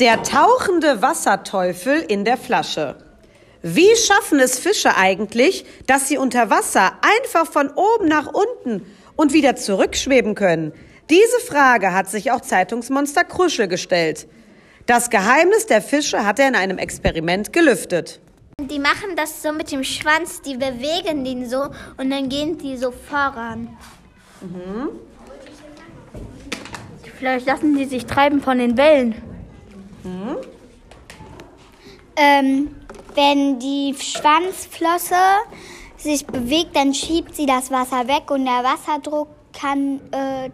Der tauchende Wasserteufel in der Flasche. Wie schaffen es Fische eigentlich, dass sie unter Wasser einfach von oben nach unten und wieder zurückschweben können? Diese Frage hat sich auch Zeitungsmonster Kruschel gestellt. Das Geheimnis der Fische hat er in einem Experiment gelüftet. Die machen das so mit dem Schwanz, die bewegen den so und dann gehen die so voran. Mhm. Vielleicht lassen die sich treiben von den Wellen. Ähm, wenn die Schwanzflosse sich bewegt, dann schiebt sie das Wasser weg und der Wasserdruck kann äh,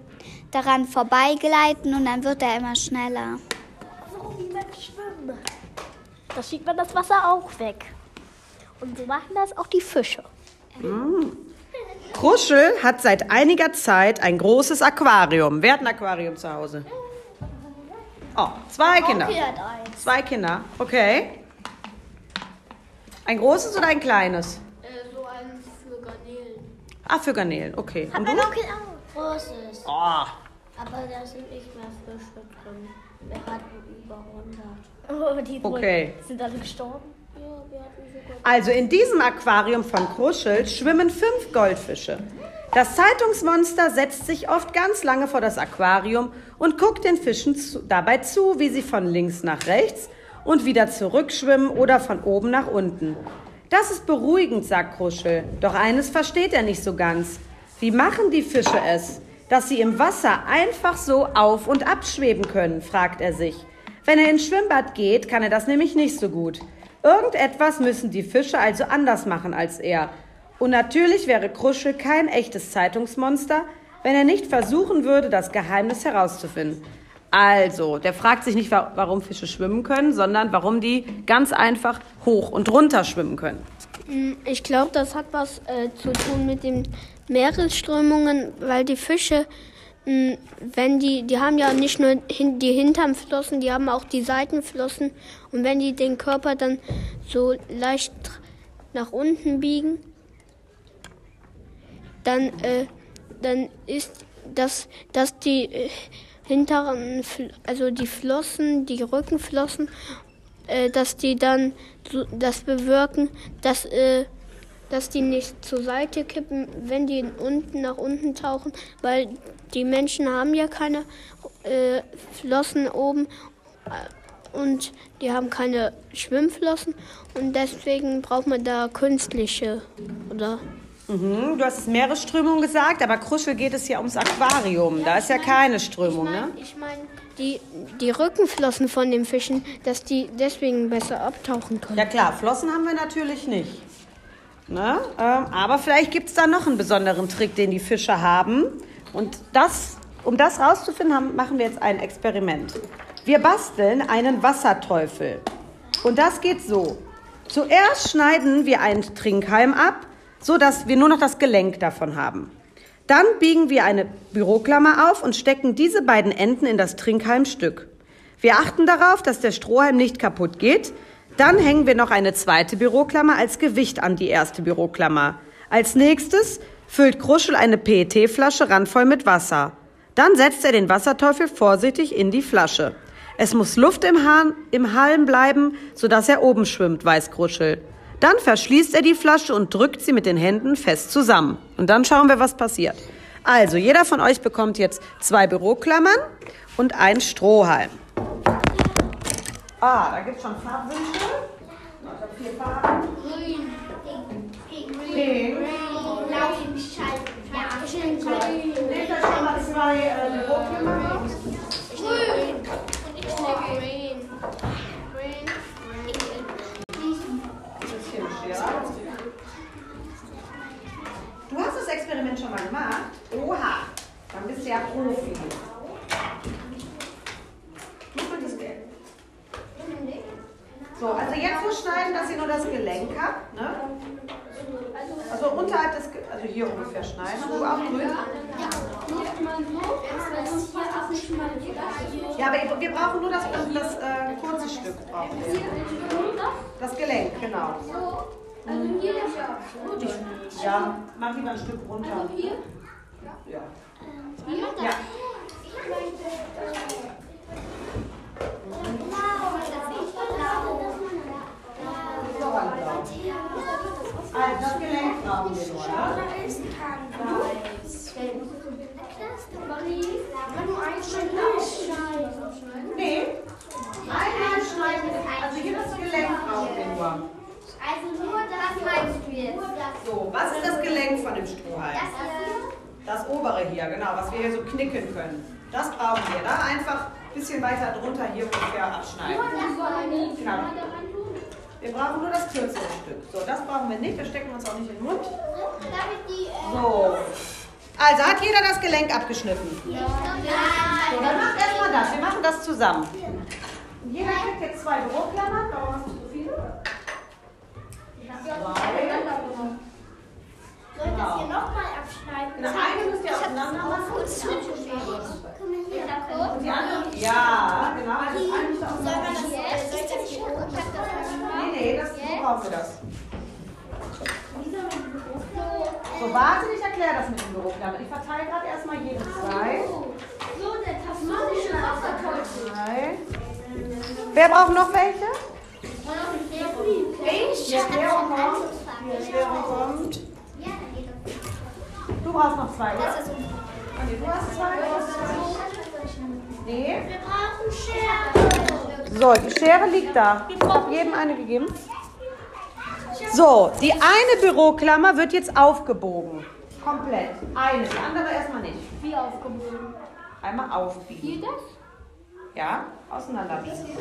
daran vorbeigleiten und dann wird er immer schneller. So wie beim Schwimmen. Da schiebt man das Wasser auch weg. Und so machen das auch die Fische. Mhm. Kruschel hat seit einiger Zeit ein großes Aquarium. Wer hat ein Aquarium zu Hause? Oh, zwei Kinder. Zwei Kinder, okay. Ein großes oder ein kleines? Äh, so eins für Garnelen. Ah, für Garnelen, okay. Hat mein Onkel auch. Großes. Oh. Aber da sind nicht mehr Fische drin. Wir hatten über 100. Oh, die okay. sind alle gestorben. Ja, wir hatten sogar. Also in diesem Aquarium von Kruschel schwimmen fünf Goldfische. Das Zeitungsmonster setzt sich oft ganz lange vor das Aquarium und guckt den Fischen zu, dabei zu, wie sie von links nach rechts und wieder zurückschwimmen oder von oben nach unten. Das ist beruhigend, sagt Kruschel. Doch eines versteht er nicht so ganz. Wie machen die Fische es, dass sie im Wasser einfach so auf und abschweben können, fragt er sich. Wenn er ins Schwimmbad geht, kann er das nämlich nicht so gut. Irgendetwas müssen die Fische also anders machen als er. Und natürlich wäre Kruschel kein echtes Zeitungsmonster, wenn er nicht versuchen würde, das Geheimnis herauszufinden. Also, der fragt sich nicht, warum Fische schwimmen können, sondern warum die ganz einfach hoch und runter schwimmen können. Hm, ich glaube, das hat was äh, zu tun mit den Meeresströmungen, weil die Fische, mh, hm, wenn die, die haben ja nicht nur hin, die Hinternflossen, die haben auch die Seitenflossen. Und wenn die den Körper dann so leicht nach unten biegen, dann, äh, dann ist das, dass die äh, hinteren, also die Flossen, die Rückenflossen, äh, dass die dann so, das bewirken, dass, äh, dass die nicht zur Seite kippen, wenn die unten nach unten tauchen, weil die Menschen haben ja keine äh, Flossen oben äh, und die haben keine Schwimmflossen und deswegen braucht man da künstliche oder Mhm, du hast es Meeresströmung gesagt, aber Kruschel geht es ja ums Aquarium. Ja, da ist ja mein, keine Strömung, ich mein, ne? Ich meine, die, die Rückenflossen von den Fischen, dass die deswegen besser abtauchen können. Ja klar, Flossen haben wir natürlich nicht. Ne? Ähm, aber vielleicht gibt es da noch einen besonderen Trick, den die Fische haben. Und das, um das rauszufinden, haben, machen wir jetzt ein Experiment. Wir basteln einen Wasserteufel. Und das geht so. Zuerst schneiden wir einen Trinkhalm ab so dass wir nur noch das Gelenk davon haben. Dann biegen wir eine Büroklammer auf und stecken diese beiden Enden in das Trinkhalmstück. Wir achten darauf, dass der Strohhalm nicht kaputt geht. Dann hängen wir noch eine zweite Büroklammer als Gewicht an die erste Büroklammer. Als nächstes füllt Kruschel eine PET-Flasche randvoll mit Wasser. Dann setzt er den Wasserteufel vorsichtig in die Flasche. Es muss Luft im, Hahn, im Halm bleiben, sodass er oben schwimmt, weiß Kruschel. Dann verschließt er die Flasche und drückt sie mit den Händen fest zusammen. Und dann schauen wir, was passiert. Also, jeder von euch bekommt jetzt zwei Büroklammern und einen Strohhalm. Ah, da gibt es schon Farbwünsche. Ich habe vier Farben. Grün. Pink. Pink. Blau. Ja, schön grün. Nehmt euch schon mal zwei äh, Büroklammern. Grün. Und ich nehme grün. Du hast das Experiment schon mal gemacht? Oha, dann bist du ja Profi. So, also jetzt so schneiden, dass ihr nur das Gelenk habt. Ne? Also unterhalb des, Ge also hier ungefähr schneiden. Du auch grün? Ja, aber wir brauchen nur das, das äh, kurze Stück. Brauchen wir. Das Gelenk, genau. Also hier ich, Ja, mach lieber ein Stück runter. Also hier? Ja. Hier? Ja. Also das Gelenk brauchen wir nur, oder? Nee, einmal schneiden. Also hier das Gelenk brauchen wir nur. Also nur von dem Strohhalm. Das obere hier, genau, was wir hier so knicken können. Das brauchen wir. Da einfach ein bisschen weiter drunter hier ungefähr abschneiden. Genau. Wir brauchen nur das kürzere Stück. So, das brauchen wir nicht. Wir stecken uns auch nicht in den Mund. So. Also hat jeder das Gelenk abgeschnitten. So, dann macht erstmal das. Wir machen das zusammen. Und jeder kriegt jetzt zwei Büroklammern. Zwei. Soll ich das hier nochmal abschneiden? Genau, eine müsst ihr auseinander machen. Und die andere? Ja, genau. Also das eine müsst ihr auseinander Nee, nee, das, so brauchen wir das. So, warte, ich erkläre das mit dem Büroklammern. Ich verteile gerade erstmal jedem zwei. So, der tasmanische Wasserteufel. Wer braucht noch welche? Ich? Die Erklärung kommt. Die Erklärung kommt. Du brauchst noch zwei? Nee, du hast zwei. Du hast zwei. Nee. Wir brauchen Schere. So, die Schere liegt da. Ich habe jedem eine gegeben. So, die eine Büroklammer wird jetzt aufgebogen. Komplett. Eine, die andere erstmal nicht. Wie aufgebogen? Einmal aufbiegen. das? Ja, auseinanderbiegen.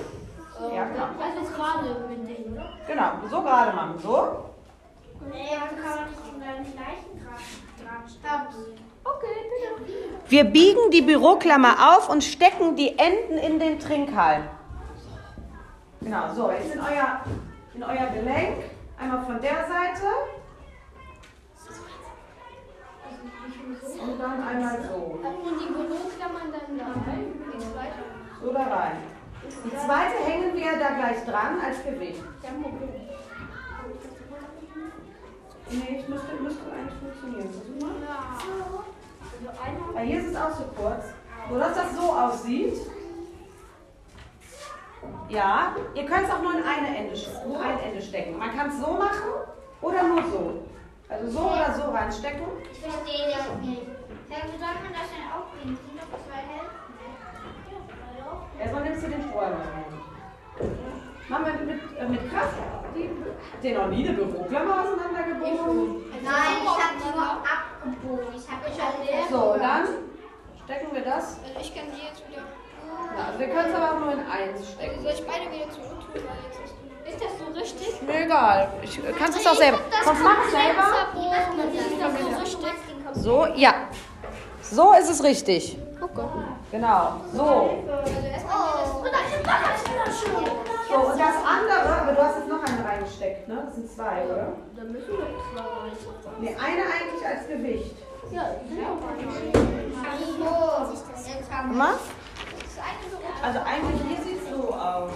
Ja, genau. Das ist gerade mit dem, ne? Genau, so gerade machen. So. Nee, dann kann man nicht in deinen gleichen dran Okay, bitte. Wir biegen die Büroklammer auf und stecken die Enden in den Trinkhalm. Genau, so, jetzt in euer, in euer Gelenk. Einmal von der Seite. Und dann einmal so. Und die Büroklammern dann da rein? So da rein. Die zweite hängen wir da gleich dran als Gewicht. Nee, ich müsste, müsste eigentlich funktionieren. Versuch mal. Weil hier ist es auch so kurz. So dass das so aussieht. Ja, ihr könnt es auch nur in eine Ende, nur ein Ende stecken. Man kann es so machen oder nur so. Also so oder so reinstecken. Ich verstehe das nicht. Wie soll man das denn? Sind doch zwei Hälften. Erstmal nimmst du den Strohhalm aus dem Mund. Machen wir mit, äh, mit Kraft. Die, habt ihr noch nie eine Büroklammer auseinandergebogen? Nein, ich habe die nur abgebogen. Ich habe schon So, dann stecken wir das. Also ich kann die jetzt wieder. Ja, also wir können es aber auch nur in eins stecken. Soll ich beide wieder zurück tun? Weil jetzt ist, ist das so richtig? Mir egal. Ich kann es auch selber. Sonst mach es selber. Ist das so richtig? So, ja. So ist es richtig. Genau. So. So, und das andere, aber du hast jetzt noch eine reingesteckt, ne? Das sind zwei, oder? Da müssen wir zwei rein. Nee, eine eigentlich als Gewicht. Mal. Also eigentlich hier sieht es so aus.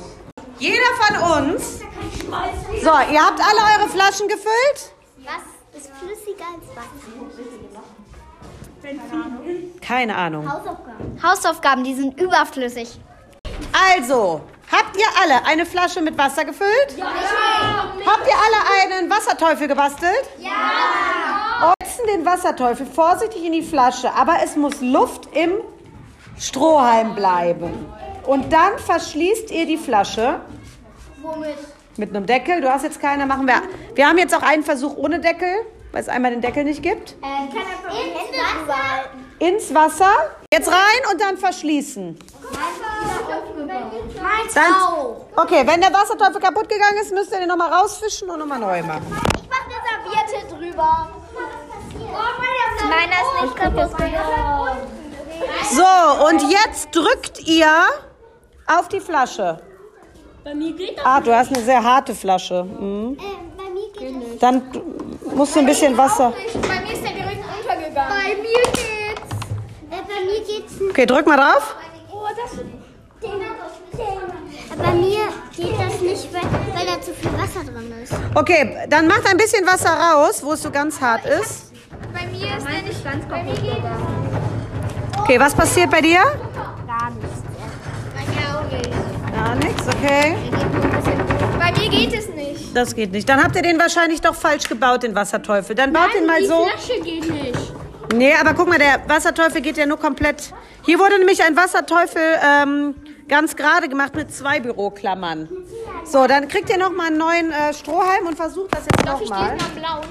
Jeder von uns. So, ihr habt alle eure Flaschen gefüllt? Was ist flüssiger als Wasser? Keine Ahnung. Hausaufgaben. Hausaufgaben, die sind überflüssig. Also, habt ihr alle eine Flasche mit Wasser gefüllt? Ja. Habt ihr alle einen Wasserteufel gebastelt? Ja. Setzen den Wasserteufel vorsichtig in die Flasche, aber es muss Luft im Strohhalm bleiben. Und dann verschließt ihr die Flasche. Womit? Mit einem Deckel. Du hast jetzt keine, machen wir. Wir haben jetzt auch einen Versuch ohne Deckel, weil es einmal den Deckel nicht gibt. Hände drüber halten. Ins Wasser. Jetzt rein und dann verschließen. Meins Dann, auch. okay, wenn der Wasserteufel kaputt gegangen ist, müsst ihr den nochmal rausfischen und nochmal neu machen. Ich mach eine Serviette drüber. Oh, Meiner ist nicht kaputt gegangen. So, und jetzt drückt ihr auf die Flasche. Bei mir geht das. Ah, du hast eine sehr harte Flasche. Mhm. bei mir geht das. Dann musst du ein bisschen Wasser. Bei mir ist der direkt untergegangen. Bei mir geht's. Äh, bei mir geht's nicht. Okay, drück mal drauf. Oh, das den, Bei mir geht das nicht, weil, weil da zu viel Wasser drin ist. Okay, dann macht ein bisschen Wasser raus, wo es so ganz hart ist. Bei mir ist der nicht ganz Bei mir geht Okay, was passiert bei dir? Gar nichts. Bei mir auch nicht. Gar nichts, okay. Bei mir geht es nicht. Das geht nicht. Dann habt ihr den wahrscheinlich doch falsch gebaut, den Wasserteufel. Dann baut den mal so. Flasche geht nicht. Nee, aber guck mal, der Wasserteufel geht ja nur komplett. Hier wurde nämlich ein Wasserteufel ähm, ganz gerade gemacht mit zwei Büroklammern. So, dann kriegt ihr noch mal einen neuen äh, Strohhalm und versucht das jetzt noch mal. blau.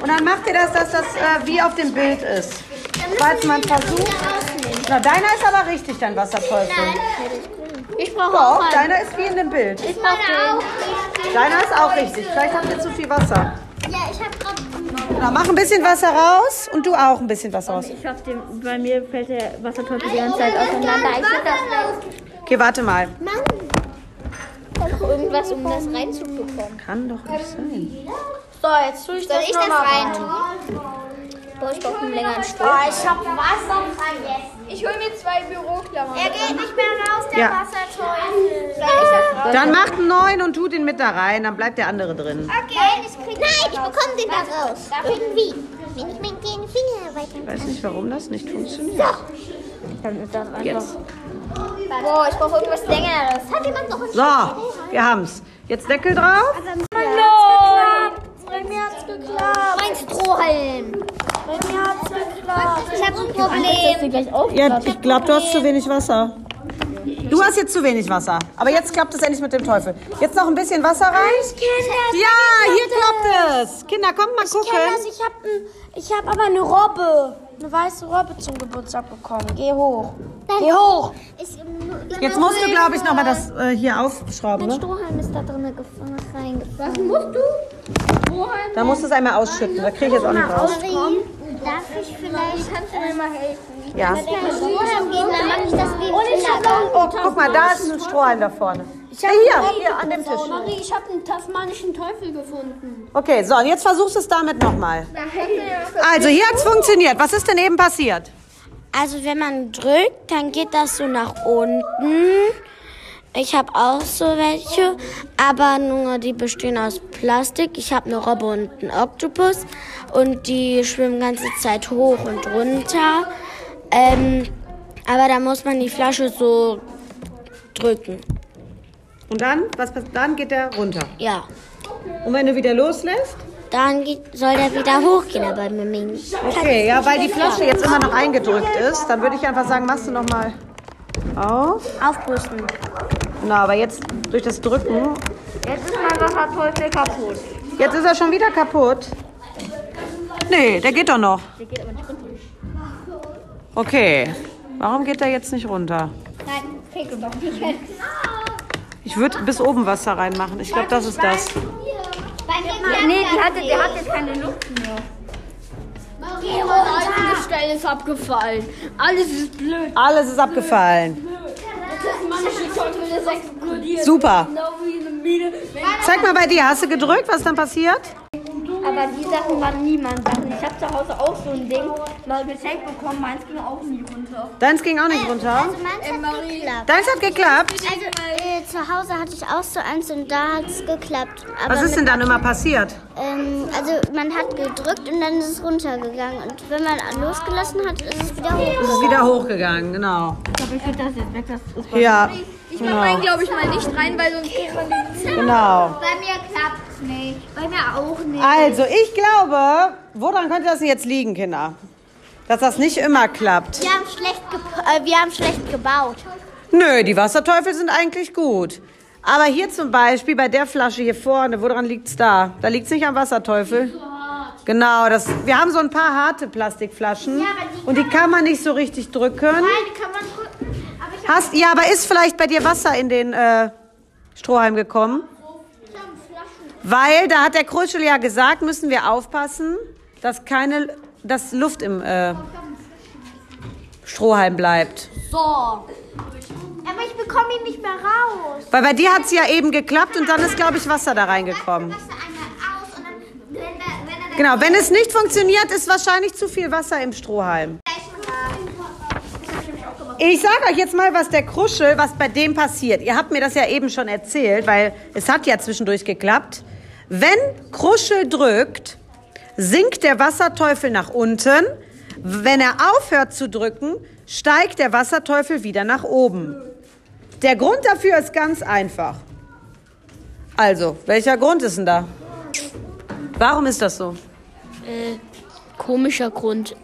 Und dann macht ihr das, dass das äh, wie auf dem Bild ist. Falls man versucht. Na, deiner ist aber richtig, dein Wasserteufel. Ich brauche auch deiner ist wie in dem Bild. Ich brauche den. Deiner ist auch richtig. Vielleicht habt ihr zu viel Wasser. Ja, ich habe gerade. Na, mach ein bisschen Wasser raus und du auch ein bisschen Wasser raus. Ich hab den, bei mir fällt der Wasserteufel die ganze Zeit auseinander. Ich hätte das Okay, warte mal. Noch irgendwas, um das reinzubekommen. Kann doch nicht sein. So, jetzt tue ich Soll das ich das nochmal rein tun? Boah, ich brauche einen längeren. Oh, ich hab Wasser vergessen. Ich hole mir zwei Büroklammern. Er geht nicht mehr raus, der Ja. Wasserteufel. Soll ich das raus? Dann macht einen neuen und tu den mit da rein, dann bleibt der andere drin. Okay. Nein, ich bekomme den da raus. Irgendwie. Wenn ich mit den Finger weiter. Ich weiß nicht, warum das nicht funktioniert. Dann ist das einfach. Jetzt. Boah, ich brauche irgendwas längeres. Hat jemand noch ein So, wir haben's. Jetzt Deckel drauf. Bei mir hat's geklappt. Mein Strohhalm. Bei mir hat's geklappt. Ich habe ein Problem. Ja, ich glaube, du hast zu wenig Wasser. Du hast jetzt zu wenig Wasser. Aber jetzt klappt es endlich mit dem Teufel. Jetzt noch ein bisschen Wasser rein. Ja, hier klappt es. Kinder, kommt mal gucken. Ich hab, ein, ich hab aber eine Robbe. Eine weiße Robbe zum Geburtstag bekommen. Geh hoch. Geh hoch. Ich, Jetzt musst du, glaube ich, nochmal das äh, hier aufschrauben. Ne? Strohhalm ist da drin reingefallen. Was musst du? Strohhalm? Da musst du es einmal ausschütten. Da kriege ich jetzt auch nicht raus. Darf ich vielleicht Kannst du mir mal helfen? Ja. Oh, guck mal, da ist ein Strohhalm da vorne. Ja, hier, hier an dem Tisch. Marie, ich habe einen tasmanischen Teufel gefunden. Okay, so, und jetzt versuchst du es damit nochmal. Also, hier hat es funktioniert. Was ist denn eben passiert? Also wenn man drückt, dann geht das so nach unten. Ich habe auch so welche, aber nur die bestehen aus Plastik. Ich habe eine Robbe und einen Oktopus und die schwimmen ganze Zeit hoch und runter. Ähm, aber da muss man die Flasche so drücken. Und dann, was passiert? Dann geht der runter. Ja, Und wenn du wieder loslässt? dann geht, soll der wieder hochgehen, aber bei mir nicht. Okay, ja, weil die Flasche jetzt immer noch eingedrückt ist, dann würde ich einfach sagen, machst du noch mal auf. Aufpusten. Genau, aber jetzt durch das Drücken, Jetzt ist mein Wasserteufel kaputt. jetzt ist er schon wieder kaputt. Nee, der geht doch noch. Okay, warum geht der jetzt nicht runter? Nein, kriegst du doch nicht. Ich würde bis oben Wasser reinmachen. Ich glaube, das ist das. Bei mir klappt Nee, die das hatte, der hat jetzt keine Luft mehr. Eine Stelle ist abgefallen. Alles ist blöd. Alles ist abgefallen. Super. Zeig mal bei dir, hast du gedrückt? Was ist dann passiert? Aber die Sachen waren niemand Sachen. Ich habe zu Hause auch so ein Ding mal geschenkt bekommen. Meins ging auch nie runter. Deins ging auch nicht runter. Also meins hat geklappt. Deins hat geklappt. Also äh, zu Hause hatte ich auch so eins und da hat es geklappt. Aber Was ist denn dann immer passiert? Ähm, also man hat gedrückt und dann ist es runtergegangen. Und wenn man losgelassen hat, ist es wieder hoch. Es ist wieder hochgegangen, genau. Ich glaube, ich würde das jetzt weg. Das ist Ja, Ich mach meinen, glaube ich, mal nicht rein, weil sonst man den genau. Bei mir klappt es nicht. Bei mir auch nicht. Also, ich glaube, woran könnte das denn jetzt liegen, Kinder? Dass das nicht immer klappt. Wir haben schlecht, äh, wir haben schlecht gebaut. Nö, die Wasserteufel sind eigentlich gut. Aber hier zum Beispiel bei der Flasche hier vorne, woran liegt's da? Da liegt's nicht am Wasserteufel. Genau, das, wir haben so ein paar harte Plastikflaschen und die kann man nicht so richtig drücken. Nein, die kann man drücken. Hast, ja, aber ist vielleicht bei dir Wasser in den äh, Strohhalm gekommen? Weil, da hat der Kruschel ja gesagt, müssen wir aufpassen, dass keine, dass Luft im äh, Strohhalm bleibt. Aber ich bekomme ihn nicht mehr raus. Weil bei dir hat es ja eben geklappt und dann ist, glaube ich, Wasser da reingekommen. Genau, wenn es nicht funktioniert, ist wahrscheinlich zu viel Wasser im Strohhalm. Ich sage euch jetzt mal, was der Kruschel, was bei dem passiert. Ihr habt mir das ja eben schon erzählt, weil es hat ja zwischendurch geklappt. Wenn Kruschel drückt, sinkt der Wasserteufel nach unten. Wenn er aufhört zu drücken, steigt der Wasserteufel wieder nach oben. Der Grund dafür ist ganz einfach. Also, welcher Grund ist denn da? Warum ist das so? Komischer Grund.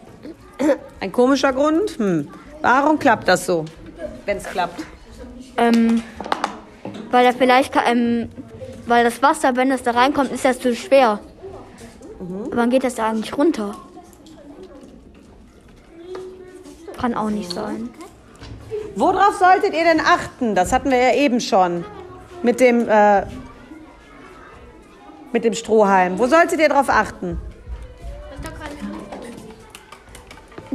Ein komischer Grund? Hm. Warum klappt das so, wenn es klappt? Ähm, weil er vielleicht, ähm, weil das Wasser, wenn es da reinkommt, ist das zu schwer. Wann geht das da eigentlich runter? Kann auch nicht sein. Worauf solltet ihr denn achten? Das hatten wir ja eben schon mit dem, äh, mit dem Strohhalm. Wo solltet ihr darauf achten?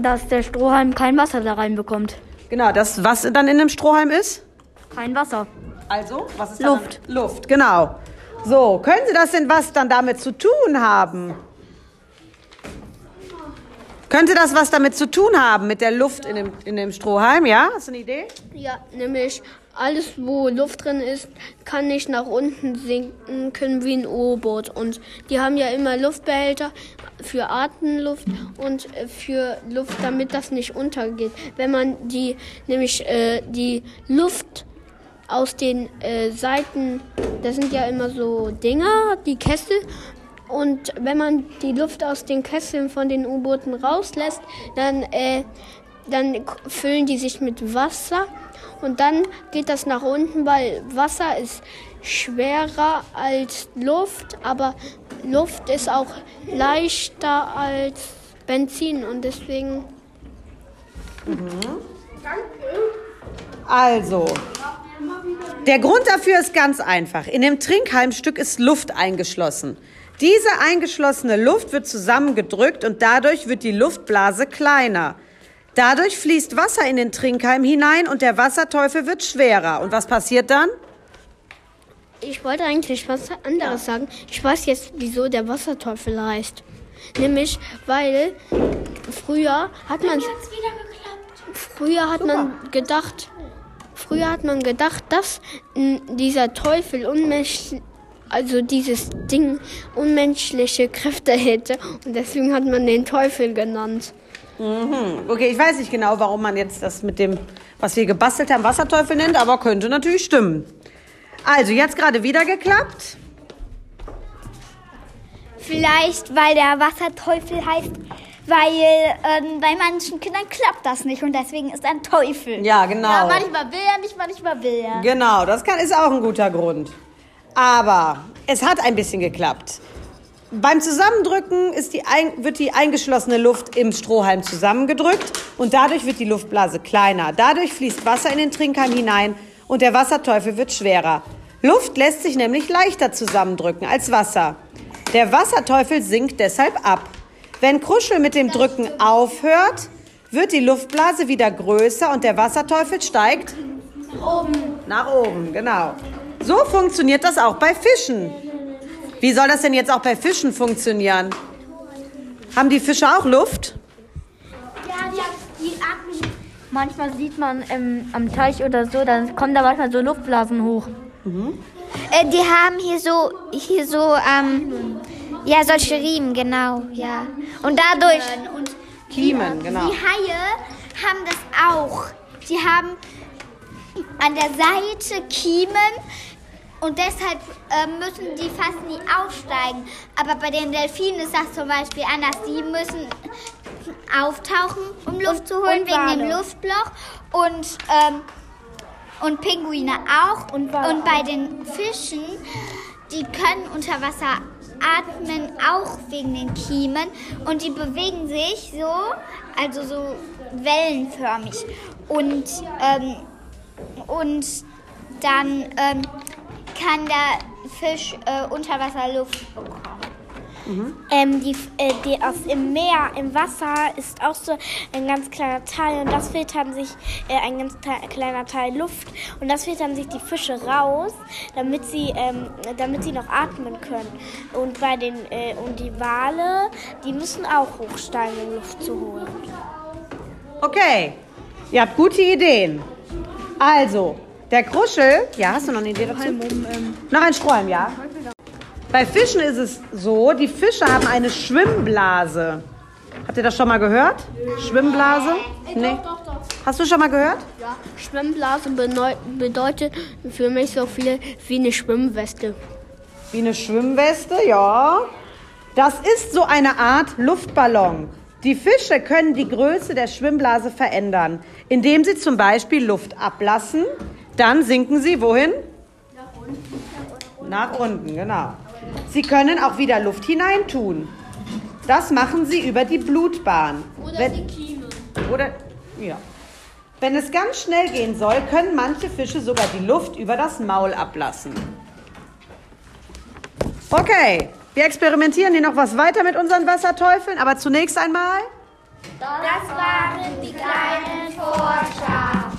Dass der Strohhalm kein Wasser da reinbekommt. Genau, das, was dann in dem Strohhalm ist? Kein Wasser. Also, was ist Luft. Dann? Luft, genau. So, können Sie das denn was dann damit zu tun haben? Könnte das was damit zu tun haben, mit der Luft in dem, in dem Strohhalm? Ja? Hast du eine Idee? Ja, nämlich alles, wo Luft drin ist, kann nicht nach unten sinken können wie ein U-Boot. Und die haben ja immer Luftbehälter für Atemluft und äh, für Luft, damit das nicht untergeht. Wenn man die, nämlich äh, die Luft aus den äh, Seiten, das sind ja immer so Dinger, die Kessel. Und wenn man die Luft aus den Kesseln von den U-Booten rauslässt, dann, äh, dann füllen die sich mit Wasser und dann geht das nach unten, weil Wasser ist schwerer als Luft, aber Luft ist auch leichter als Benzin und deswegen Also, der Grund dafür ist ganz einfach. In dem Trinkhalmstück ist Luft eingeschlossen. Diese eingeschlossene Luft wird zusammengedrückt und dadurch wird die Luftblase kleiner. Dadurch fließt Wasser in den Trinkhalm hinein und der Wasserteufel wird schwerer. Und was passiert dann? Ich wollte eigentlich was anderes sagen. Ich weiß jetzt, wieso der Wasserteufel heißt. Nämlich, weil früher hat man früher hat man gedacht, früher hat man gedacht, dass m, dieser Teufel unmenschlich also dieses Ding unmenschliche Kräfte hätte und deswegen hat man den Teufel genannt. Okay, ich weiß nicht genau, warum man jetzt das mit dem, was wir gebastelt haben, Wasserteufel nennt, aber könnte natürlich stimmen. Also, jetzt gerade wieder geklappt. Vielleicht, weil der Wasserteufel heißt, weil ähm, bei manchen Kindern klappt das nicht und deswegen ist er ein Teufel. Ja, genau. Ja, manchmal will er nicht, manchmal will er. Genau, das kann, ist auch ein guter Grund. Aber es hat ein bisschen geklappt. Beim Zusammendrücken die wird die eingeschlossene Luft im Strohhalm zusammengedrückt und dadurch wird die Luftblase kleiner. Dadurch fließt Wasser in den Trinkhalm hinein und der Wasserteufel wird schwerer. Luft lässt sich nämlich leichter zusammendrücken als Wasser. Der Wasserteufel sinkt deshalb ab. Wenn Kruschel mit dem Drücken aufhört, wird die Luftblase wieder größer und der Wasserteufel steigt nach oben, genau. So funktioniert das auch bei Fischen. Wie soll das denn jetzt auch bei Fischen funktionieren? Haben die Fische auch Luft? Manchmal sieht man ähm, am Teich oder so, dann kommen da manchmal so Luftblasen hoch. Äh, die haben hier so, hier so, ähm, ja, solche Riemen, genau, ja. Und dadurch, Kiemen, genau. die Haie haben das auch. Die haben an der Seite Kiemen und deshalb äh, müssen die fast nie aufsteigen. Aber bei den Delfinen ist das zum Beispiel anders. Die müssen auftauchen, um Luft zu holen, und wegen dem Wale. Luftloch. Und, ähm, und Pinguine auch. Und und bei den Fischen, die können unter Wasser atmen, auch wegen den Kiemen. Und die bewegen sich so, also so wellenförmig. Und, ähm, und dann ähm, kann der Fisch äh, unter Wasser Luft bekommen. Ähm, die, äh, die aus im Meer, im Wasser ist auch so ein ganz kleiner Teil und das filtern sich äh, ein ganz kleiner Teil Luft und das filtern sich die Fische raus, damit sie, ähm, damit sie noch atmen können. Und bei den äh, und die Wale, die müssen auch hochsteigen, um Luft zu holen. Okay, ihr habt gute Ideen. Also, der Kruschel, ja, hast du noch eine Idee dazu? noch ein Strohhalm, ja. Bei Fischen ist es so, die Fische haben eine Schwimmblase. Habt ihr das schon mal gehört? Schwimmblase? Nee. Hast du schon mal gehört? Ja, Schwimmblase bedeutet für mich so viel wie eine Schwimmweste. Wie eine Schwimmweste, ja. Das ist so eine Art Luftballon. Die Fische können die Größe der Schwimmblase verändern, indem sie zum Beispiel Luft ablassen, Dann sinken sie wohin? Nach unten. Nach unten, genau. Sie können auch wieder Luft hineintun. Das machen sie über die Blutbahn. Oder Wenn- die Kiemen. oder, ja. Wenn es ganz schnell gehen soll, können manche Fische sogar die Luft über das Maul ablassen. Okay, wir experimentieren hier noch was weiter mit unseren Wasserteufeln, aber zunächst einmal. Das waren die kleinen Forscher.